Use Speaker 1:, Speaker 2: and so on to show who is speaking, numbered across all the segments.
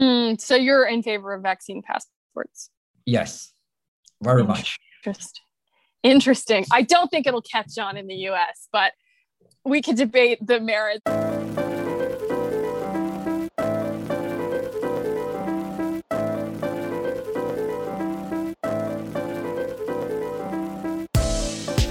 Speaker 1: Mm, so you're in favor of vaccine passports?
Speaker 2: Yes, very much.
Speaker 1: Interesting. Interesting. I don't think it'll catch on in the US, but we could debate the merits.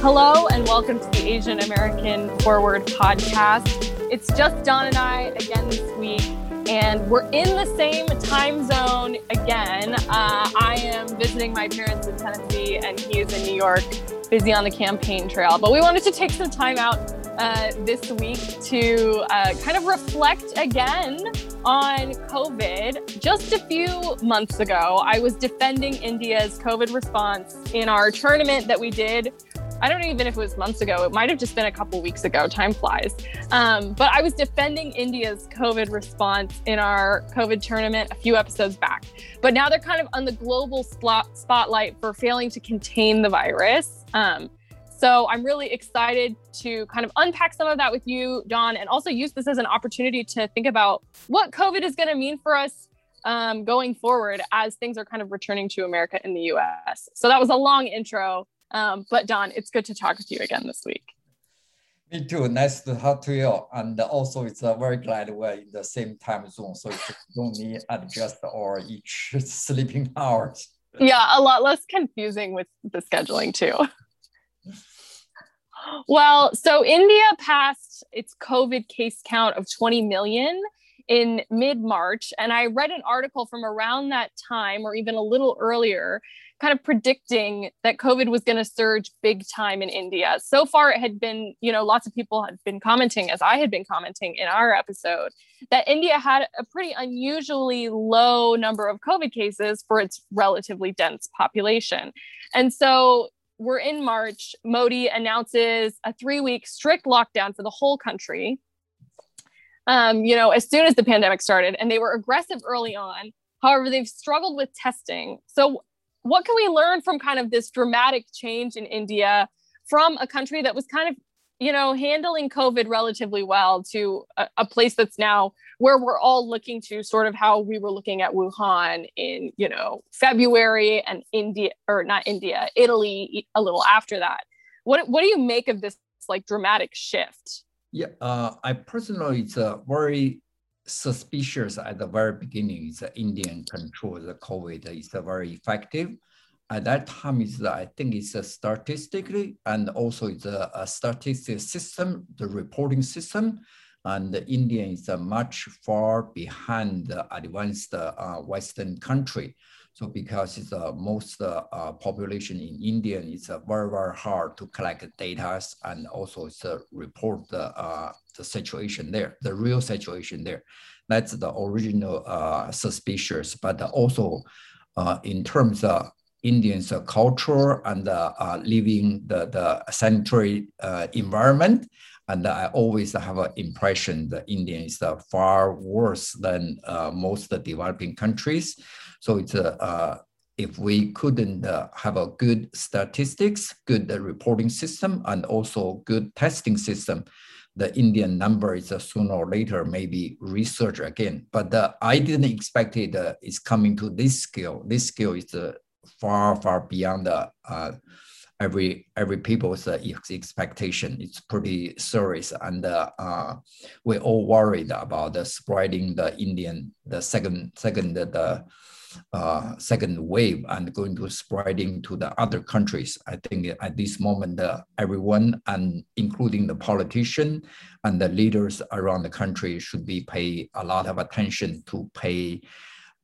Speaker 1: Hello, and welcome to the Asian American Forward podcast. It's just Don and I again this week, and we're in the same time zone again. Uh, I am visiting my parents in Tennessee, and he is in New York, busy on the campaign trail. But we wanted to take some time out uh, this week to uh, kind of reflect again on COVID. Just a few months ago, I was defending India's COVID response in our tournament that we did I don't know even if it was months ago. It might have just been a couple weeks ago. Time flies. Um, but I was defending India's COVID response in our COVID tournament a few episodes back. But now they're kind of on the global spot- spotlight for failing to contain the virus. Um, so I'm really excited to kind of unpack some of that with you, Don, and also use this as an opportunity to think about what COVID is going to mean for us um, going forward as things are kind of returning to America in the US. So that was a long intro. Um, but Don, it's good to talk with you again this week.
Speaker 2: Me too. Nice to talk to you. And also, it's uh, very glad we're in the same time zone, so you don't only adjust our each sleeping hours.
Speaker 1: Yeah, a lot less confusing with the scheduling too. Well, so India passed its COVID case count of 20 million in mid March. And I read an article from around that time, or even a little earlier, kind of predicting that COVID was going to surge big time in India. So far, it had been, you know, lots of people had been commenting, as I had been commenting in our episode, that India had a pretty unusually low number of COVID cases for its relatively dense population. And so we're in March. Modi announces a three week strict lockdown for the whole country. Um, you know, as soon as the pandemic started, and they were aggressive early on. However, they've struggled with testing. So what can we learn from kind of this dramatic change in India from a country that was kind of, you know, handling COVID relatively well to a, a, place that's now where we're all looking to sort of how we were looking at Wuhan in, you know, February and India or not India, Italy a little after that. What what do you make of this like dramatic shift?
Speaker 2: Yeah, uh, I personally, it's a very suspicious at the very beginning is the Indian control the COVID is very effective. At that time, is I think it's a statistically and also the a system, the reporting system, and the India is a much far behind the advanced uh, Western country. So because it's uh, most uh, population in India, it's uh, very, very hard to collect data and also uh, report the, uh, the situation there, the real situation there. That's the original uh, suspicious, but also uh, in terms of Indians' culture and uh, living the, the sanitary environment, and I always have an impression that India is far worse than most developing countries. So it's a, uh, if we couldn't uh, have a good statistics, good uh, reporting system, and also good testing system, the Indian number is uh, sooner or later maybe research again. But uh, I didn't expect it uh, is coming to this scale. This scale is uh, far, far beyond the uh, every every people's expectation. is pretty serious, and uh, we're all worried about the spreading the Indian the second second the uh, second wave and going to spreading to the other countries. I think at this moment, uh, everyone and including the politician and the leaders around the country should be pay a lot of attention to pay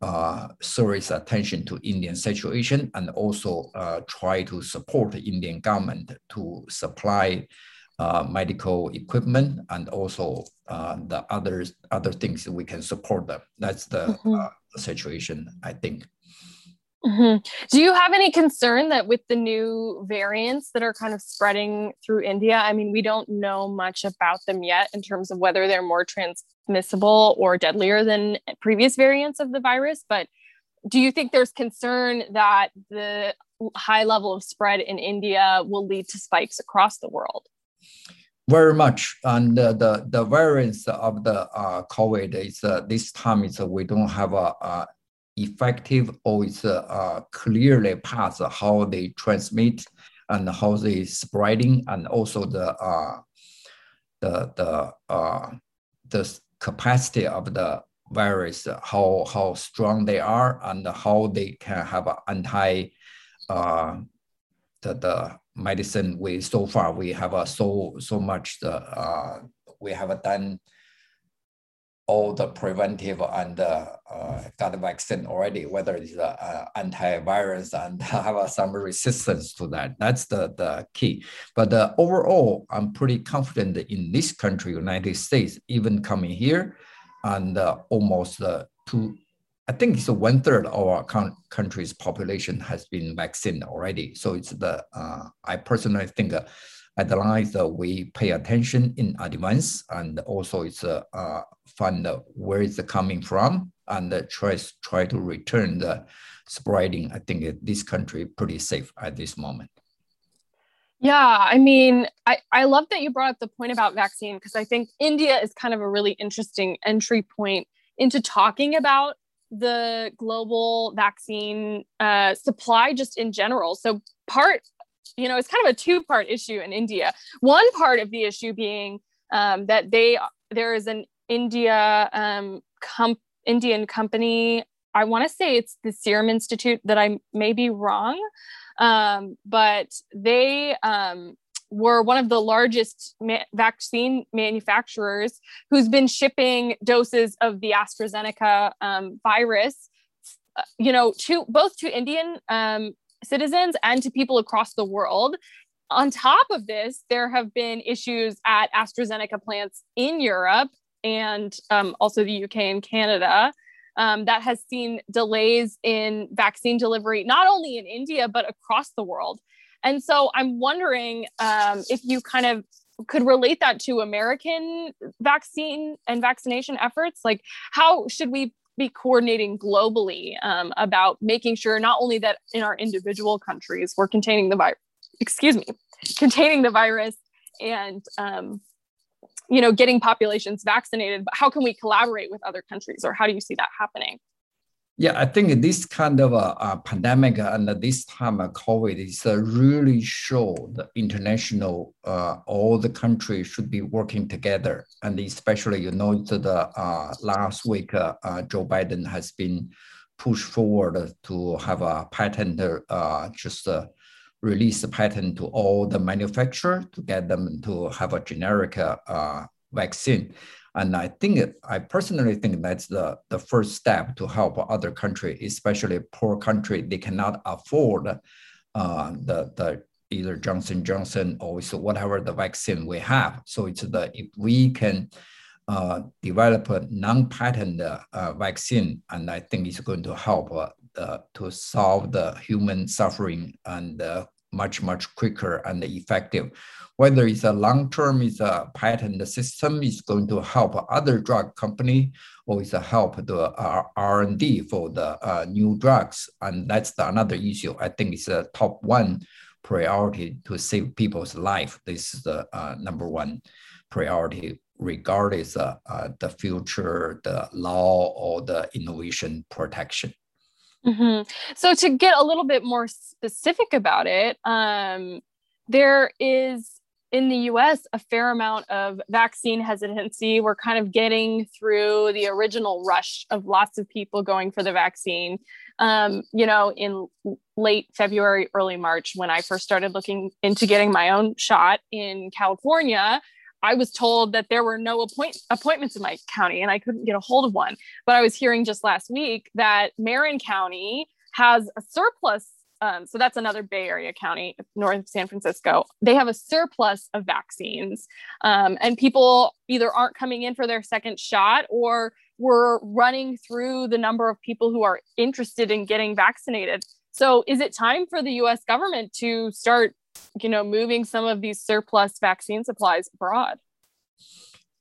Speaker 2: uh, serious attention to Indian situation and also uh, try to support the Indian government to supply uh, medical equipment and also uh, the other other things we can support them. That's the mm-hmm. uh, situation, I think.
Speaker 1: Mm-hmm. Do you have any concern that with the new variants that are kind of spreading through India? I mean, we don't know much about them yet in terms of whether they're more transmissible or deadlier than previous variants of the virus. But do you think there's concern that the high level of spread in India will lead to spikes across the world?
Speaker 2: very much. And uh, the, the variants of the uh, COVID is uh, this time is uh, we don't have a, a effective or it's uh, clearly path how they transmit and how they spreading and also the uh, the the the capacity of the virus, how how strong they are and how they can have anti uh, the, the medicine we so far we have uh, so so much the uh, we have done all the preventive and uh, uh, got vaccine already, whether it's uh, uh, antivirus and have some resistance to that. That's the, the key. But uh, overall, I'm pretty confident in this country, United States, even coming here, and uh, almost uh, two, I think it's one third of our country's population has been vaccinated already. So it's the, I personally think at the that we pay attention in advance and also it's uh, uh, find where it's coming from and try, try to return the spreading. I think this country pretty safe at this moment.
Speaker 1: Yeah, I mean, I, I love that you brought up the point about vaccine because I think India is kind of a really interesting entry point into talking about the global vaccine uh, supply just in general. So part you know, it's kind of a two part issue in India. One part of the issue being um, that they there is an India um, com- Indian company. I want to say it's the Serum Institute that I may be wrong, um, but they um, were one of the largest ma- vaccine manufacturers who's been shipping doses of the AstraZeneca um, virus uh, you know to both to indian um, citizens and to people across the world. On top of this, there have been issues at AstraZeneca plants in Europe and um, also the UK and Canada um, that has seen delays in vaccine delivery, not only in India, but across the world. And so I'm wondering um, if you kind of could relate that to American vaccine and vaccination efforts. Like, how should we be coordinating globally um, about making sure not only that in our individual countries we're containing the virus, excuse me, containing the virus and um, you know getting populations vaccinated, but how can we collaborate with other countries, or how do you see that happening?
Speaker 2: Yeah, I think this kind of a, a pandemic and this time COVID is uh, really show the international, uh, all the countries should be working together. And especially, you know, the uh, last week, uh, Joe Biden has been pushed forward to have a patent, just release the patent to all the manufacturer to get them to have a generic vaccine. And I think, I personally think that's the, the first step to help other country, especially poor country, they cannot afford uh, the, the either Johnson Johnson or whatever the vaccine we have. So it's the, if we can uh, develop a non-patent uh, vaccine, and I think it's going to help uh, to solve the human suffering and uh, much, much quicker and effective whether it's a long-term, it's a patent system, is going to help other drug company, or it's a help the uh, R&D for the uh, new drugs. And that's the, another issue. I think it's a top one priority to save people's life. This is the uh, number one priority, regardless uh, the future, the law, or the innovation protection.
Speaker 1: Mm-hmm. So to get a little bit more specific about it, um, there is in the US a fair amount of vaccine hesitancy. We're kind of getting through the original rush of lots of people going for the vaccine. Um, you know, in late February, early March, when I first started looking into getting my own shot in California, I was told that there were no appoint- appointments in my county and I couldn't get a hold of one. But I was hearing just last week that Marin County has a surplus um, so that's another Bay Area county, north of San Francisco. They have a surplus of vaccines, um, and people either aren't coming in for their second shot or we're running through the number of people who are interested in getting vaccinated. So, is it time for the U.S. government to start, you know, moving some of these surplus vaccine supplies abroad?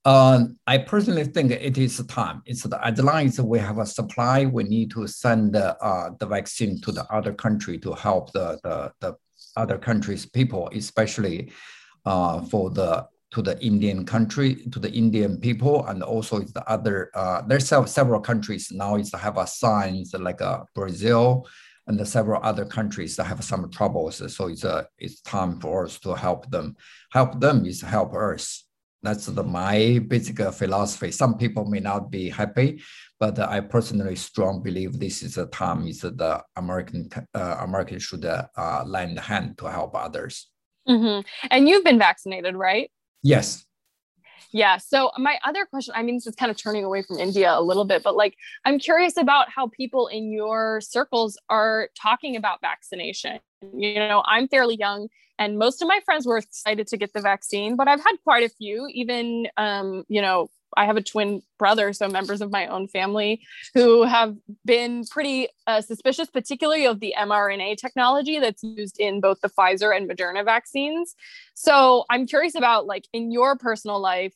Speaker 2: Uh, I personally think it is time. It's the as long as we have a supply, we need to send uh, the vaccine to the other country to help the, the, the other countries' people, especially uh, for the to the Indian country, to the Indian people, and also it's the other. Uh, there's several countries now is have a signs like uh, Brazil and the several other countries that have some troubles. So it's a it's time for us to help them. Help them is help us. That's the my basic philosophy. Some people may not be happy, but I personally strong believe this is a time is the American uh, American should uh, lend a hand to help others.
Speaker 1: Mm-hmm. And you've been vaccinated, right?
Speaker 2: Yes.
Speaker 1: Yeah. So my other question, I mean, this is kind of turning away from India a little bit, but like I'm curious about how people in your circles are talking about vaccination. You know, I'm fairly young and most of my friends were excited to get the vaccine, but I've had quite a few, even um, you know, I have a twin brother, so members of my own family who have been pretty uh, suspicious, particularly of the mRNA technology that's used in both the Pfizer and Moderna vaccines. So I'm curious about, like, in your personal life,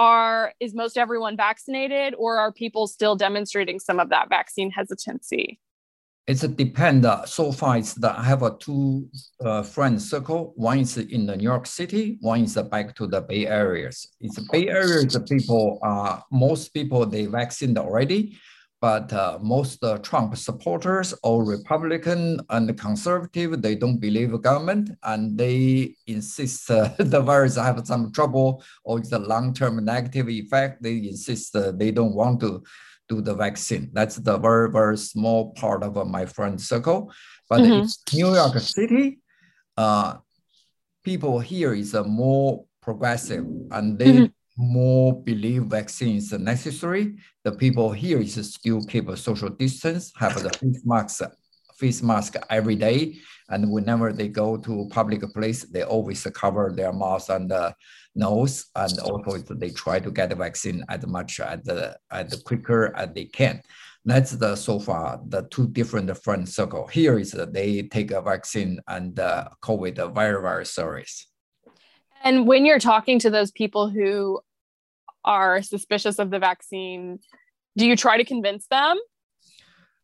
Speaker 1: are is most everyone vaccinated, or are people still demonstrating some of that vaccine hesitancy?
Speaker 2: It's a depend. Uh, so far, it's that I have a two uh, friend circle. One is in the New York City. One is back to the Bay Areas. It's the Bay Areas. The people, uh, most people they vaccinated already, but uh, most uh, Trump supporters or Republican and conservative, they don't believe government and they insist uh, the virus have some trouble or it's a long-term negative effect. They insist uh, they don't want to do the vaccine. That's the very, very small part of uh, my friend circle. But mm-hmm. New York City, uh, people here is more progressive and they mm-hmm. More believe vaccine is necessary. The people here is still keep a social distance, have the face mask, face mask every day. And whenever they go to public place, they always cover their mouth and uh, nose, and also they try to get the vaccine as much as the as quicker as they can. That's the so far the two different front circle. Here is that they take a vaccine and uh, COVID very very serious.
Speaker 1: And when you're talking to those people who are suspicious of the vaccine, do you try to convince them?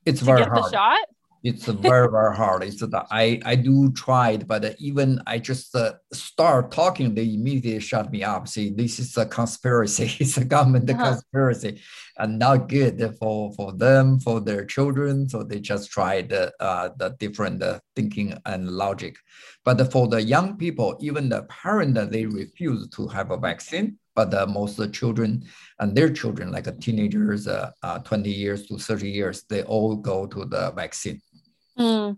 Speaker 2: It's very
Speaker 1: get
Speaker 2: hard.
Speaker 1: the shot
Speaker 2: it's very very hard it's that i i do try it but even i just uh, start talking they immediately shut me up see this is a conspiracy it's a government uh-huh. conspiracy and not good for for them for their children so they just try the uh, the different uh, thinking and logic but for the young people even the parent they refuse to have a vaccine but uh, most children and their children, like teenagers, uh, uh, 20 years to 30 years, they all go to the vaccine.
Speaker 1: Mm.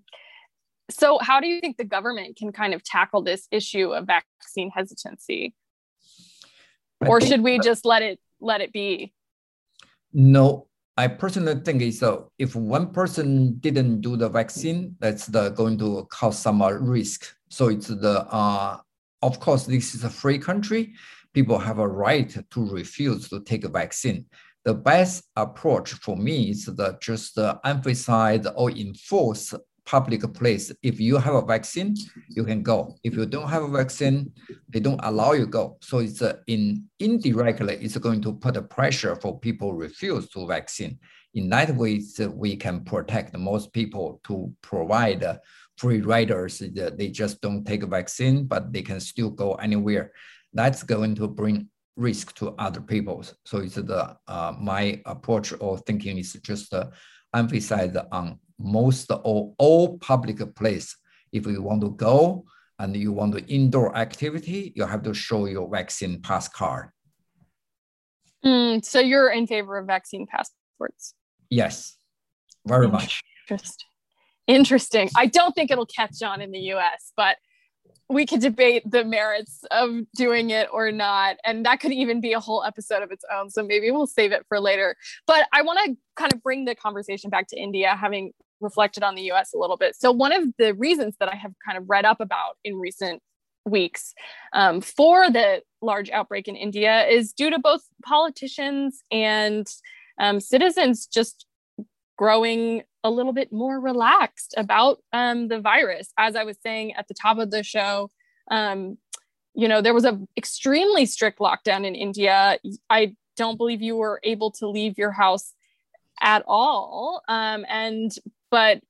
Speaker 1: So, how do you think the government can kind of tackle this issue of vaccine hesitancy, I or should we just let it let it be?
Speaker 2: No, I personally think is so. Uh, if one person didn't do the vaccine, that's the going to cause some uh, risk. So it's the uh, of course this is a free country. People have a right to refuse to take a vaccine the best approach for me is that just uh, emphasize or enforce public place. If you have a vaccine, you can go. If you don't have a vaccine, they don't allow you go. So it's uh, in indirectly, it's going to put a pressure for people refuse to vaccine. In that way, we can protect most people to provide uh, free riders. They just don't take a vaccine, but they can still go anywhere. That's going to bring risk to other people. So it's the uh, my approach or thinking is just uh, emphasize on most or all public place. If you want to go and you want to indoor activity, you have to show your vaccine pass card.
Speaker 1: Mm, so you're in favor of vaccine passports?
Speaker 2: Yes, very much.
Speaker 1: Interesting. Interesting. I don't think it'll catch on in the US, but we could debate the merits of doing it or not. And that could even be a whole episode of its own. So maybe we'll save it for later. But I want to kind of bring the conversation back to India, having reflected on the US a little bit. So, one of the reasons that I have kind of read up about in recent weeks um, for the large outbreak in India is due to both politicians and um, citizens just growing a little bit more relaxed about um, the virus. As I was saying at the top of the show, um, you know, there was a extremely strict lockdown in India. I don't believe you were able to leave your house at all. Um, and but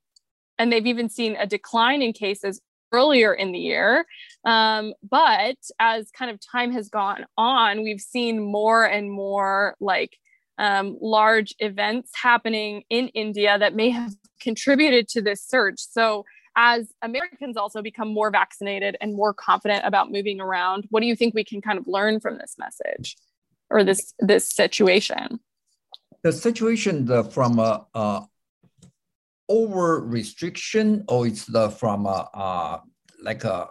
Speaker 1: and they've even seen a decline in cases earlier in the year. Um, but as kind of time has gone on, we've seen more and more like um, large events happening in India that may have contributed to this surge. So, as Americans also become more vaccinated and more confident about moving around, what do you think we can kind of learn from this message or this this situation?
Speaker 2: The situation the, from a, over restriction, or it's the from a, like a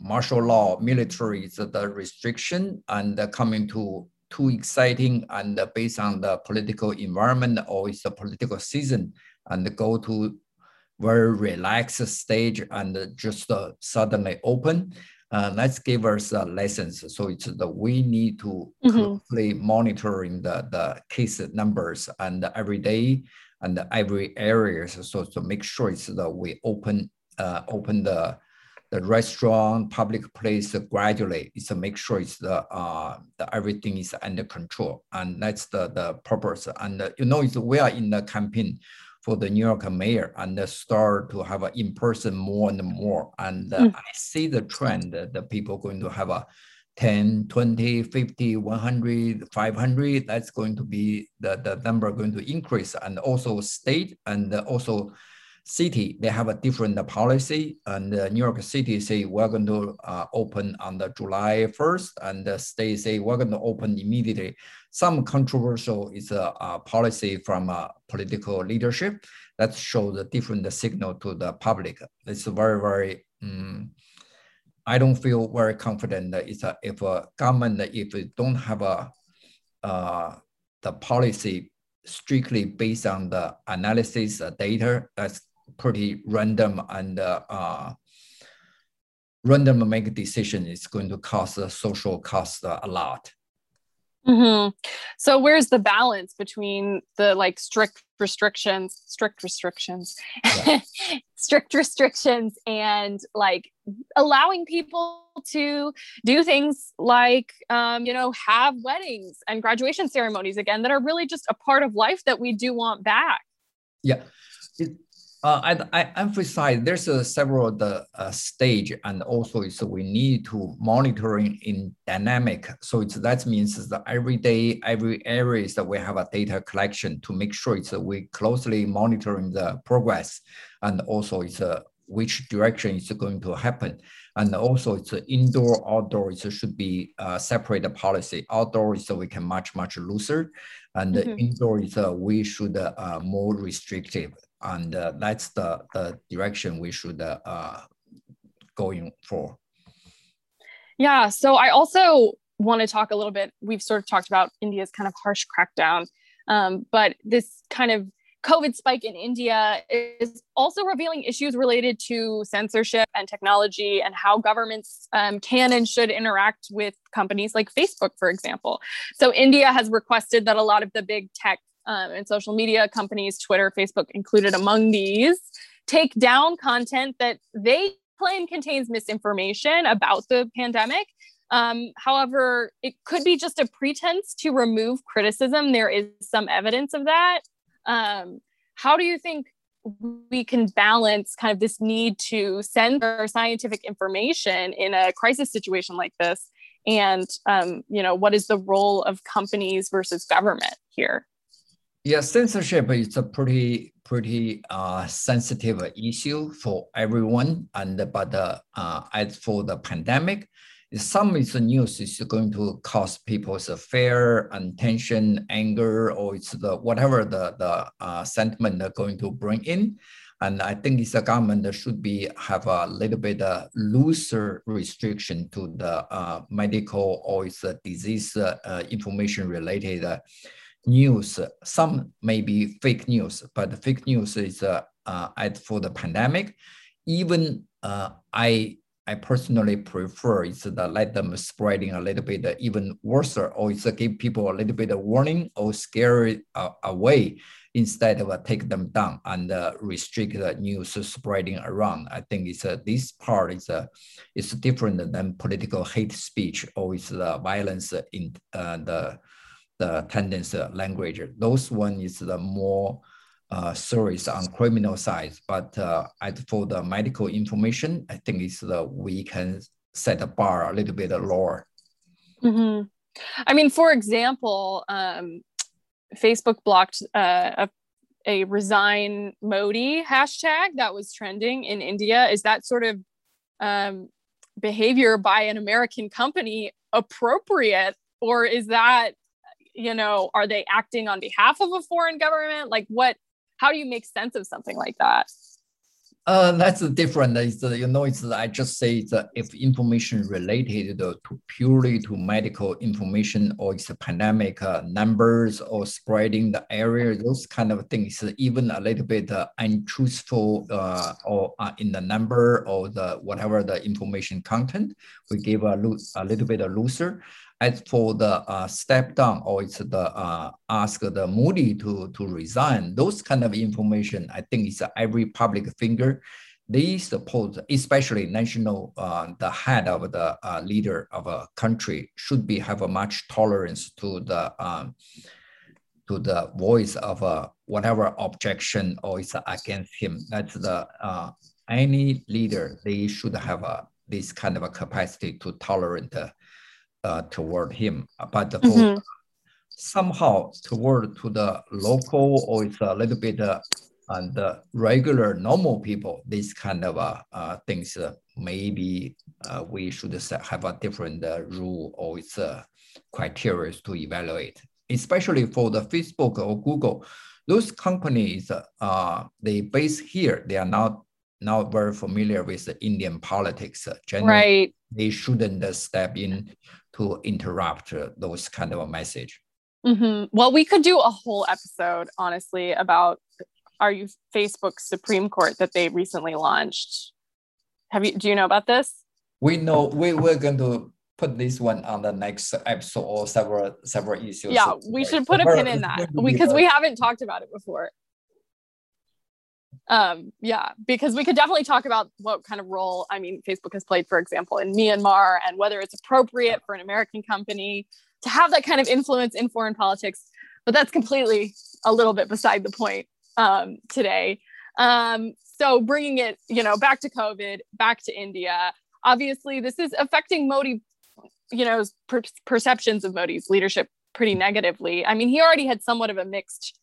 Speaker 2: martial law, military the restriction and coming to too exciting and based on the political environment or it's a political season and go to very relaxed stage and just uh, suddenly open. Uh, let's give us uh, lessons. So it's the we need to mm-hmm. closely monitoring the, the case numbers and every day and every areas. So to make sure it's that we open uh, open the the restaurant, public place gradually is to make sure it's the, uh, the everything is under control. And that's the, the purpose. And uh, you know, it's, we are in the campaign for the New York mayor and the start to have an in-person more and more. And uh, mm. I see the trend that the people going to have a 10, 20, 50, 100, 500, that's going to be the, the number going to increase. And also state and also city, they have a different policy. And uh, New York City say we're going to uh, open on the July 1st, and the state say we're going to open immediately. Some controversial is a, a policy from a political leadership that shows a different signal to the public. It's very, very, um, I don't feel very confident that it's a, if a government, if it don't have a, uh, the policy strictly based on the analysis data, that's pretty random and uh, random make a decision is going to cost the social cost a lot.
Speaker 1: Mm-hmm. So where's the balance between the like strict restrictions, strict restrictions, yeah. strict restrictions, and like allowing people to do things like um, you know have weddings and graduation ceremonies again that are really just a part of life that we do want back.
Speaker 2: Yeah, it, I, I emphasize there's a several the uh, stage and also it's we need to monitoring in dynamic. So it's that means that every day, every areas that we have a data collection to make sure it's uh, we closely monitoring the progress and also it's uh, which direction is going to happen. And also it's indoor, outdoor, it should be uh, separate policy. Outdoor is so we can much, much looser. And mm-hmm. indoor is uh, we should uh, more restrictive and uh, that's the, the direction we should uh, uh, going for.
Speaker 1: Yeah. So I also want to talk a little bit. We've sort of talked about India's kind of harsh crackdown, um, but this kind of COVID spike in India is also revealing issues related to censorship and technology and how governments um, can and should interact with companies like Facebook, for example. So, India has requested that a lot of the big tech um, and social media companies, Twitter, Facebook included among these, take down content that they claim contains misinformation about the pandemic. Um, however, it could be just a pretense to remove criticism. There is some evidence of that. Um, how do you think we can balance kind of this need to censor scientific information in a crisis situation like this? And um, you know, what is the role of companies versus government here?
Speaker 2: Yeah, censorship is a pretty pretty uh, sensitive issue for everyone. And but uh, uh, as for the pandemic, some is the news is going to cause people's fear and tension, anger, or it's the whatever the the uh, sentiment they're going to bring in. And I think it's the government that should be have a little bit uh, looser restriction to the uh, medical or it's a disease information related news. Some may be fake news, but fake news is uh, uh, for the pandemic. Even uh, I I personally prefer is that let them spreading a little bit even worse, or it's give people a little bit of warning or scare uh, away instead of uh, take them down and uh, restrict the news spreading around. I think it's this part is uh, is different than political hate speech or it's the violence in the the tendency language. Those one is the more uh, serious on criminal side, but uh, as for the medical information, I think it's the we can set the bar a little bit lower.
Speaker 1: Mm-hmm. I mean, for example, um, Facebook blocked uh, a, a resign Modi hashtag that was trending in India. Is that sort of um, behavior by an American company appropriate, or is that you know are they acting on behalf of a foreign government? Like what? How do you make sense of something like that?
Speaker 2: Uh, that's different. It's, uh, you know, it's I just say that if information related to purely to medical information or it's a pandemic uh, numbers or spreading the area, those kind of things, even a little bit uh, untruthful uh, or uh, in the number or the whatever the information content, we give a, a little bit of looser. As for the uh, step down or it's the uh, ask the Modi to, to resign, those kind of information, I think it's every public figure. They suppose, especially national, uh, the head of the uh, leader of a country should be have a much tolerance to the um, to the voice of uh, whatever objection or is against him. That's the uh, any leader they should have a, this kind of a capacity to tolerate uh, toward him, but mm-hmm. somehow toward to the local or it's a little bit uh, and the regular normal people, these kind of uh, uh things, uh, maybe uh, we should have a different rule or it's criteria to evaluate, especially for the Facebook or Google. Those companies, they base here, they are not not very familiar with the Indian politics.
Speaker 1: Generally, right.
Speaker 2: They shouldn't step in to interrupt those kind of a message.
Speaker 1: Mm-hmm. Well, we could do a whole episode, honestly, about are you Facebook Supreme Court that they recently launched. Have you? Do you know about this?
Speaker 2: We know we we're going to put this one on the next episode or several several issues.
Speaker 1: Yeah, we should put a pin in that because we haven't talked about it before um yeah because we could definitely talk about what kind of role i mean facebook has played for example in myanmar and whether it's appropriate for an american company to have that kind of influence in foreign politics but that's completely a little bit beside the point um, today. Um, so bringing it you know back to covid back to india obviously this is affecting modi you know per- perceptions of modi's leadership pretty negatively. I mean he already had somewhat of a mixed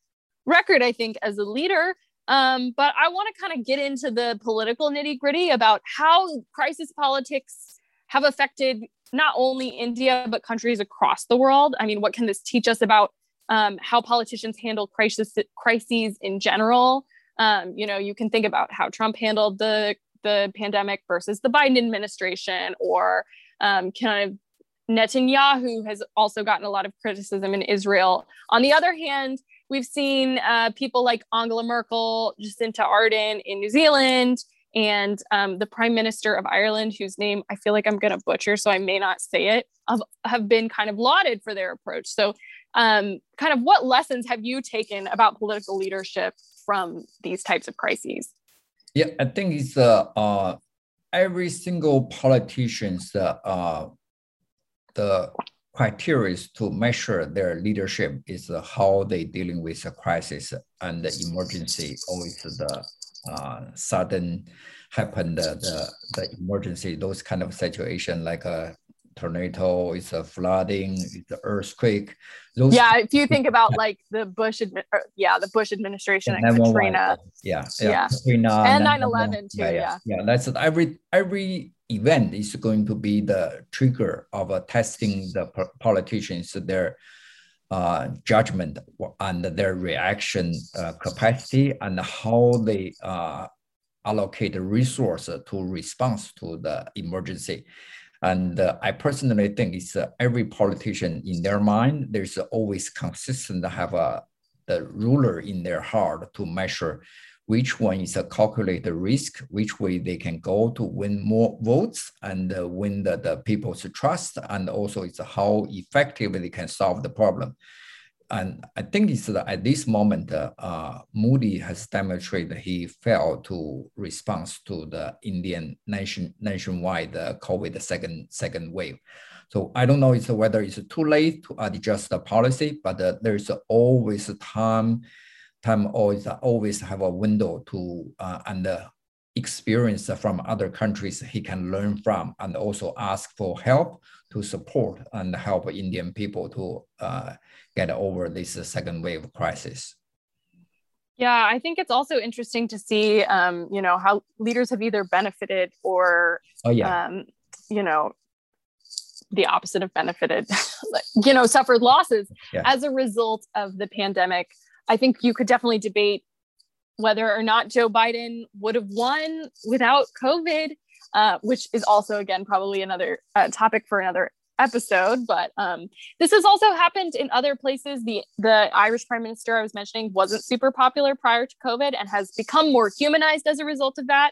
Speaker 1: record i think as a leader um, but I want to kind of get into the political nitty gritty about how crisis politics have affected not only India, but countries across the world. I mean, what can this teach us about um, how politicians handle crisis, crises in general? Um, you know, you can think about how Trump handled the, the pandemic versus the Biden administration, or um, kind of Netanyahu has also gotten a lot of criticism in Israel. On the other hand, We've seen uh, people like Angela Merkel, Jacinda Ardern in New Zealand, and um, the Prime Minister of Ireland, whose name I feel like I'm going to butcher, so I may not say it, have, have been kind of lauded for their approach. So, um, kind of what lessons have you taken about political leadership from these types of crises?
Speaker 2: Yeah, I think it's uh, uh every single politician's uh, the criteria to measure their leadership is how they dealing with a crisis and the emergency, always the uh, sudden happened, the, the, the emergency, those kind of situation like a tornado, it's a flooding, it's an earthquake.
Speaker 1: Those yeah, if you think about like the Bush, admi- yeah, the Bush administration and, and Katrina,
Speaker 2: yeah, yeah, yeah. Katrina
Speaker 1: and 9/11 too,
Speaker 2: yeah,
Speaker 1: yeah,
Speaker 2: yeah, that's every every event is going to be the trigger of uh, testing the politicians their uh, judgment and their reaction uh, capacity and how they uh, allocate resources to response to the emergency. And uh, I personally think it's uh, every politician in their mind, there's always consistent have a the ruler in their heart to measure which one is a calculated risk, which way they can go to win more votes and uh, win the, the people's trust, and also it's how effectively they can solve the problem. And I think it's uh, at this moment, uh, uh, Modi has demonstrated he failed to respond to the Indian nation nationwide uh, COVID second second wave. So I don't know it's whether it's too late to adjust the policy, but uh, there's always time time always always have a window to uh, and uh, experience from other countries he can learn from and also ask for help to support and help Indian people to uh, get over this second wave crisis.
Speaker 1: Yeah, I think it's also interesting to see, um, you know, how leaders have either benefited or, oh, yeah. um, you know, the opposite of benefited, you know, suffered losses yeah. as a result of the pandemic. I think you could definitely debate whether or not Joe Biden would have won without COVID, uh, which is also, again, probably another uh, topic for another episode. But um, this has also happened in other places. The the Irish Prime Minister I was mentioning wasn't super popular prior to COVID and has become more humanized as a result of that.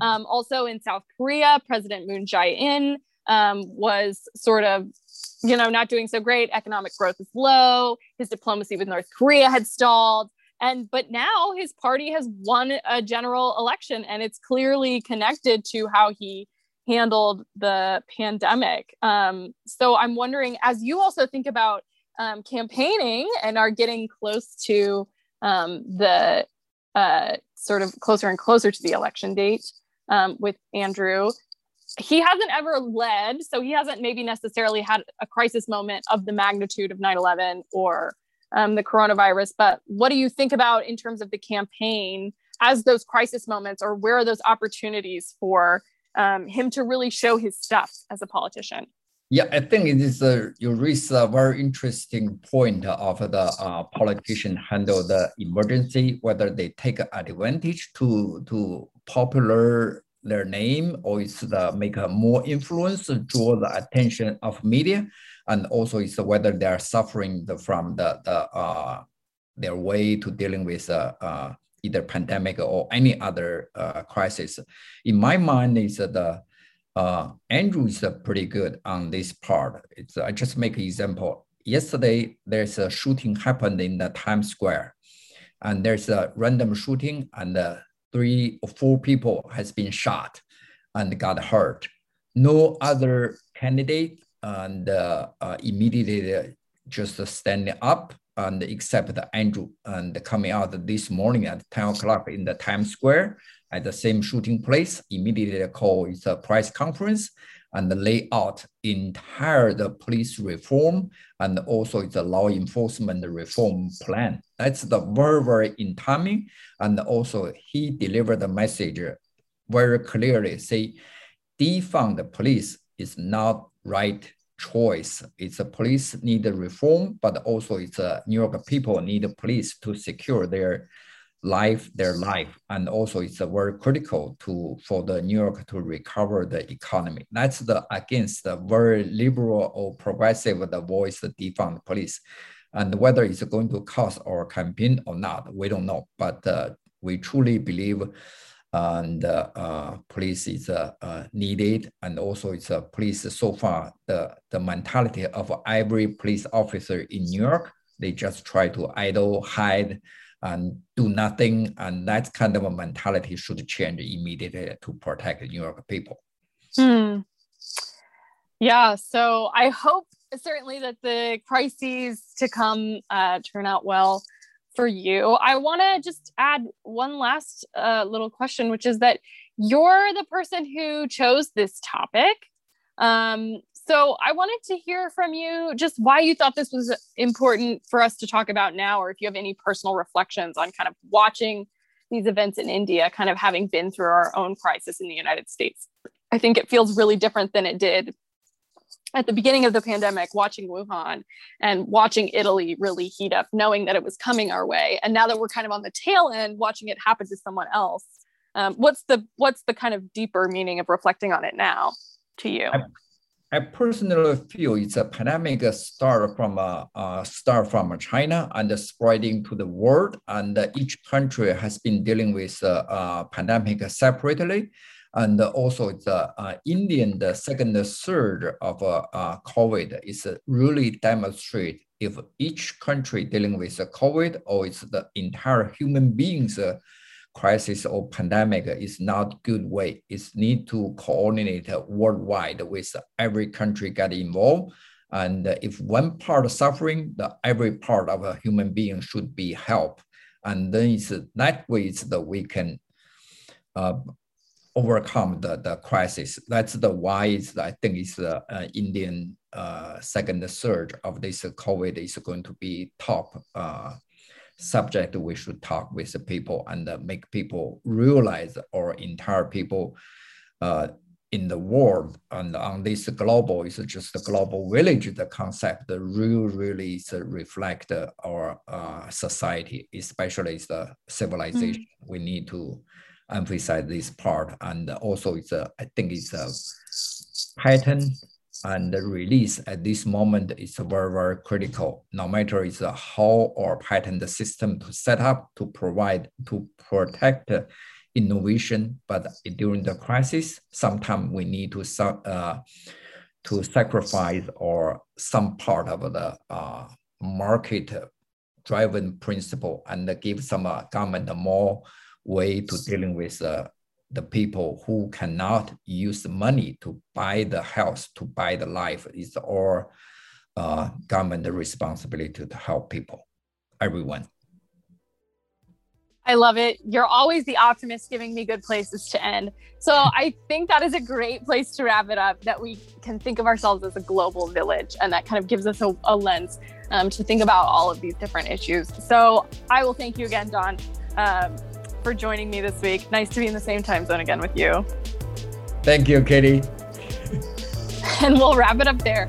Speaker 1: Um, also in South Korea, President Moon Jae-in um, was sort of you know not doing so great. Economic growth is low. His diplomacy with North Korea had stalled and but now his party has won a general election and it's clearly connected to how he handled the pandemic um, so i'm wondering as you also think about um, campaigning and are getting close to um, the uh, sort of closer and closer to the election date um, with andrew he hasn't ever led so he hasn't maybe necessarily had a crisis moment of the magnitude of 9-11 or um, the coronavirus. But what do you think about in terms of the campaign as those crisis moments, or where are those opportunities for um, him to really show his stuff as a politician?
Speaker 2: Yeah, I think it is a, you raise a very interesting point of the uh, politician handle the emergency, whether they take advantage to to popular their name or it's the make a more influence, draw the attention of media and also it's whether they are suffering the, from the, the uh, their way to dealing with uh, uh, either pandemic or any other uh, crisis. In my mind, is the uh, Andrew is pretty good on this part. It's I just make an example. Yesterday, there's a shooting happened in the Times Square, and there's a random shooting, and uh, three or four people has been shot and got hurt. No other candidate and uh, uh, immediately just standing up and accept Andrew and coming out this morning at 10 o'clock in the Times Square at the same shooting place, immediately call is a press conference and lay out entire the police reform and also a law enforcement reform plan. That's the very, very in timing. And also he delivered the message very clearly, say defund the police is not right choice. It's a police need reform, but also it's a New York people need police to secure their life, their life, and also it's very critical to for the New York to recover the economy. That's the against the very liberal or progressive the voice the defund police, and whether it's going to cost our campaign or not, we don't know. But uh, we truly believe and uh, uh, police is uh, uh, needed and also it's a police so far the, the mentality of every police officer in new york they just try to idle hide and do nothing and that kind of a mentality should change immediately to protect new york people
Speaker 1: hmm. yeah so i hope certainly that the crises to come uh, turn out well for you. I want to just add one last uh, little question, which is that you're the person who chose this topic. Um, so I wanted to hear from you just why you thought this was important for us to talk about now, or if you have any personal reflections on kind of watching these events in India, kind of having been through our own crisis in the United States. I think it feels really different than it did at the beginning of the pandemic watching Wuhan and watching Italy really heat up, knowing that it was coming our way. And now that we're kind of on the tail end, watching it happen to someone else. Um, what's the what's the kind of deeper meaning of reflecting on it now to you?
Speaker 2: I, I personally feel it's a pandemic start from a uh, uh, start from China and spreading to the world, and each country has been dealing with a uh, pandemic separately. And also the uh, Indian, the second surge of uh, uh, COVID is really demonstrate if each country dealing with COVID or it's the entire human beings crisis or pandemic is not good way. It's need to coordinate worldwide with every country get involved. And if one part suffering, the every part of a human being should be helped. And then it's that way it's that we can uh, overcome the, the crisis. That's the why is I think it's the uh, Indian uh, second surge of this COVID is going to be top uh, subject we should talk with the people and make people realize or entire people uh, in the world. And on this global is just the global village the concept the real really is reflect our uh, society especially the civilization. Mm. we need to emphasize this part. And also it's a i think it's a pattern and release at this moment is very, very critical. No matter it's a how or patent system to set up to provide to protect innovation, but during the crisis, sometimes we need to uh, to sacrifice or some part of the uh, market driven principle and give some uh, government a more way to dealing with uh, the people who cannot use money to buy the house, to buy the life, is all uh, government responsibility to help people, everyone.
Speaker 1: I love it. You're always the optimist, giving me good places to end. So I think that is a great place to wrap it up. That we can think of ourselves as a global village, and that kind of gives us a, a lens um, to think about all of these different issues. So I will thank you again, Don. Um, for joining me this week. Nice to be in the same time zone again with you.
Speaker 2: Thank you, Katie.
Speaker 1: and we'll wrap it up there.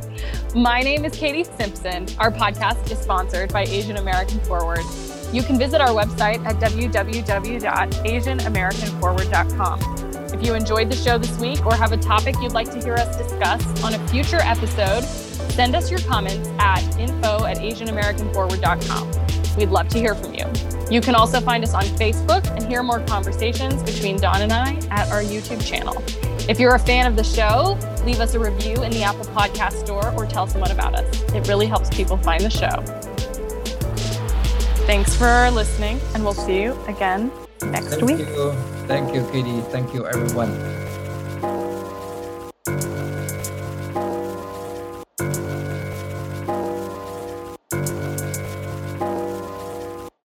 Speaker 1: My name is Katie Simpson. Our podcast is sponsored by Asian American Forward. You can visit our website at www.asianamericanforward.com. If you enjoyed the show this week or have a topic you'd like to hear us discuss on a future episode, send us your comments at info at asianamericanforward.com. We'd love to hear from you. You can also find us on Facebook and hear more conversations between Don and I at our YouTube channel. If you're a fan of the show, leave us a review in the Apple Podcast Store or tell someone about us. It really helps people find the show. Thanks for listening, and we'll see you again next week.
Speaker 2: Thank
Speaker 1: week.
Speaker 2: You. Thank you, Katie. Thank you, everyone.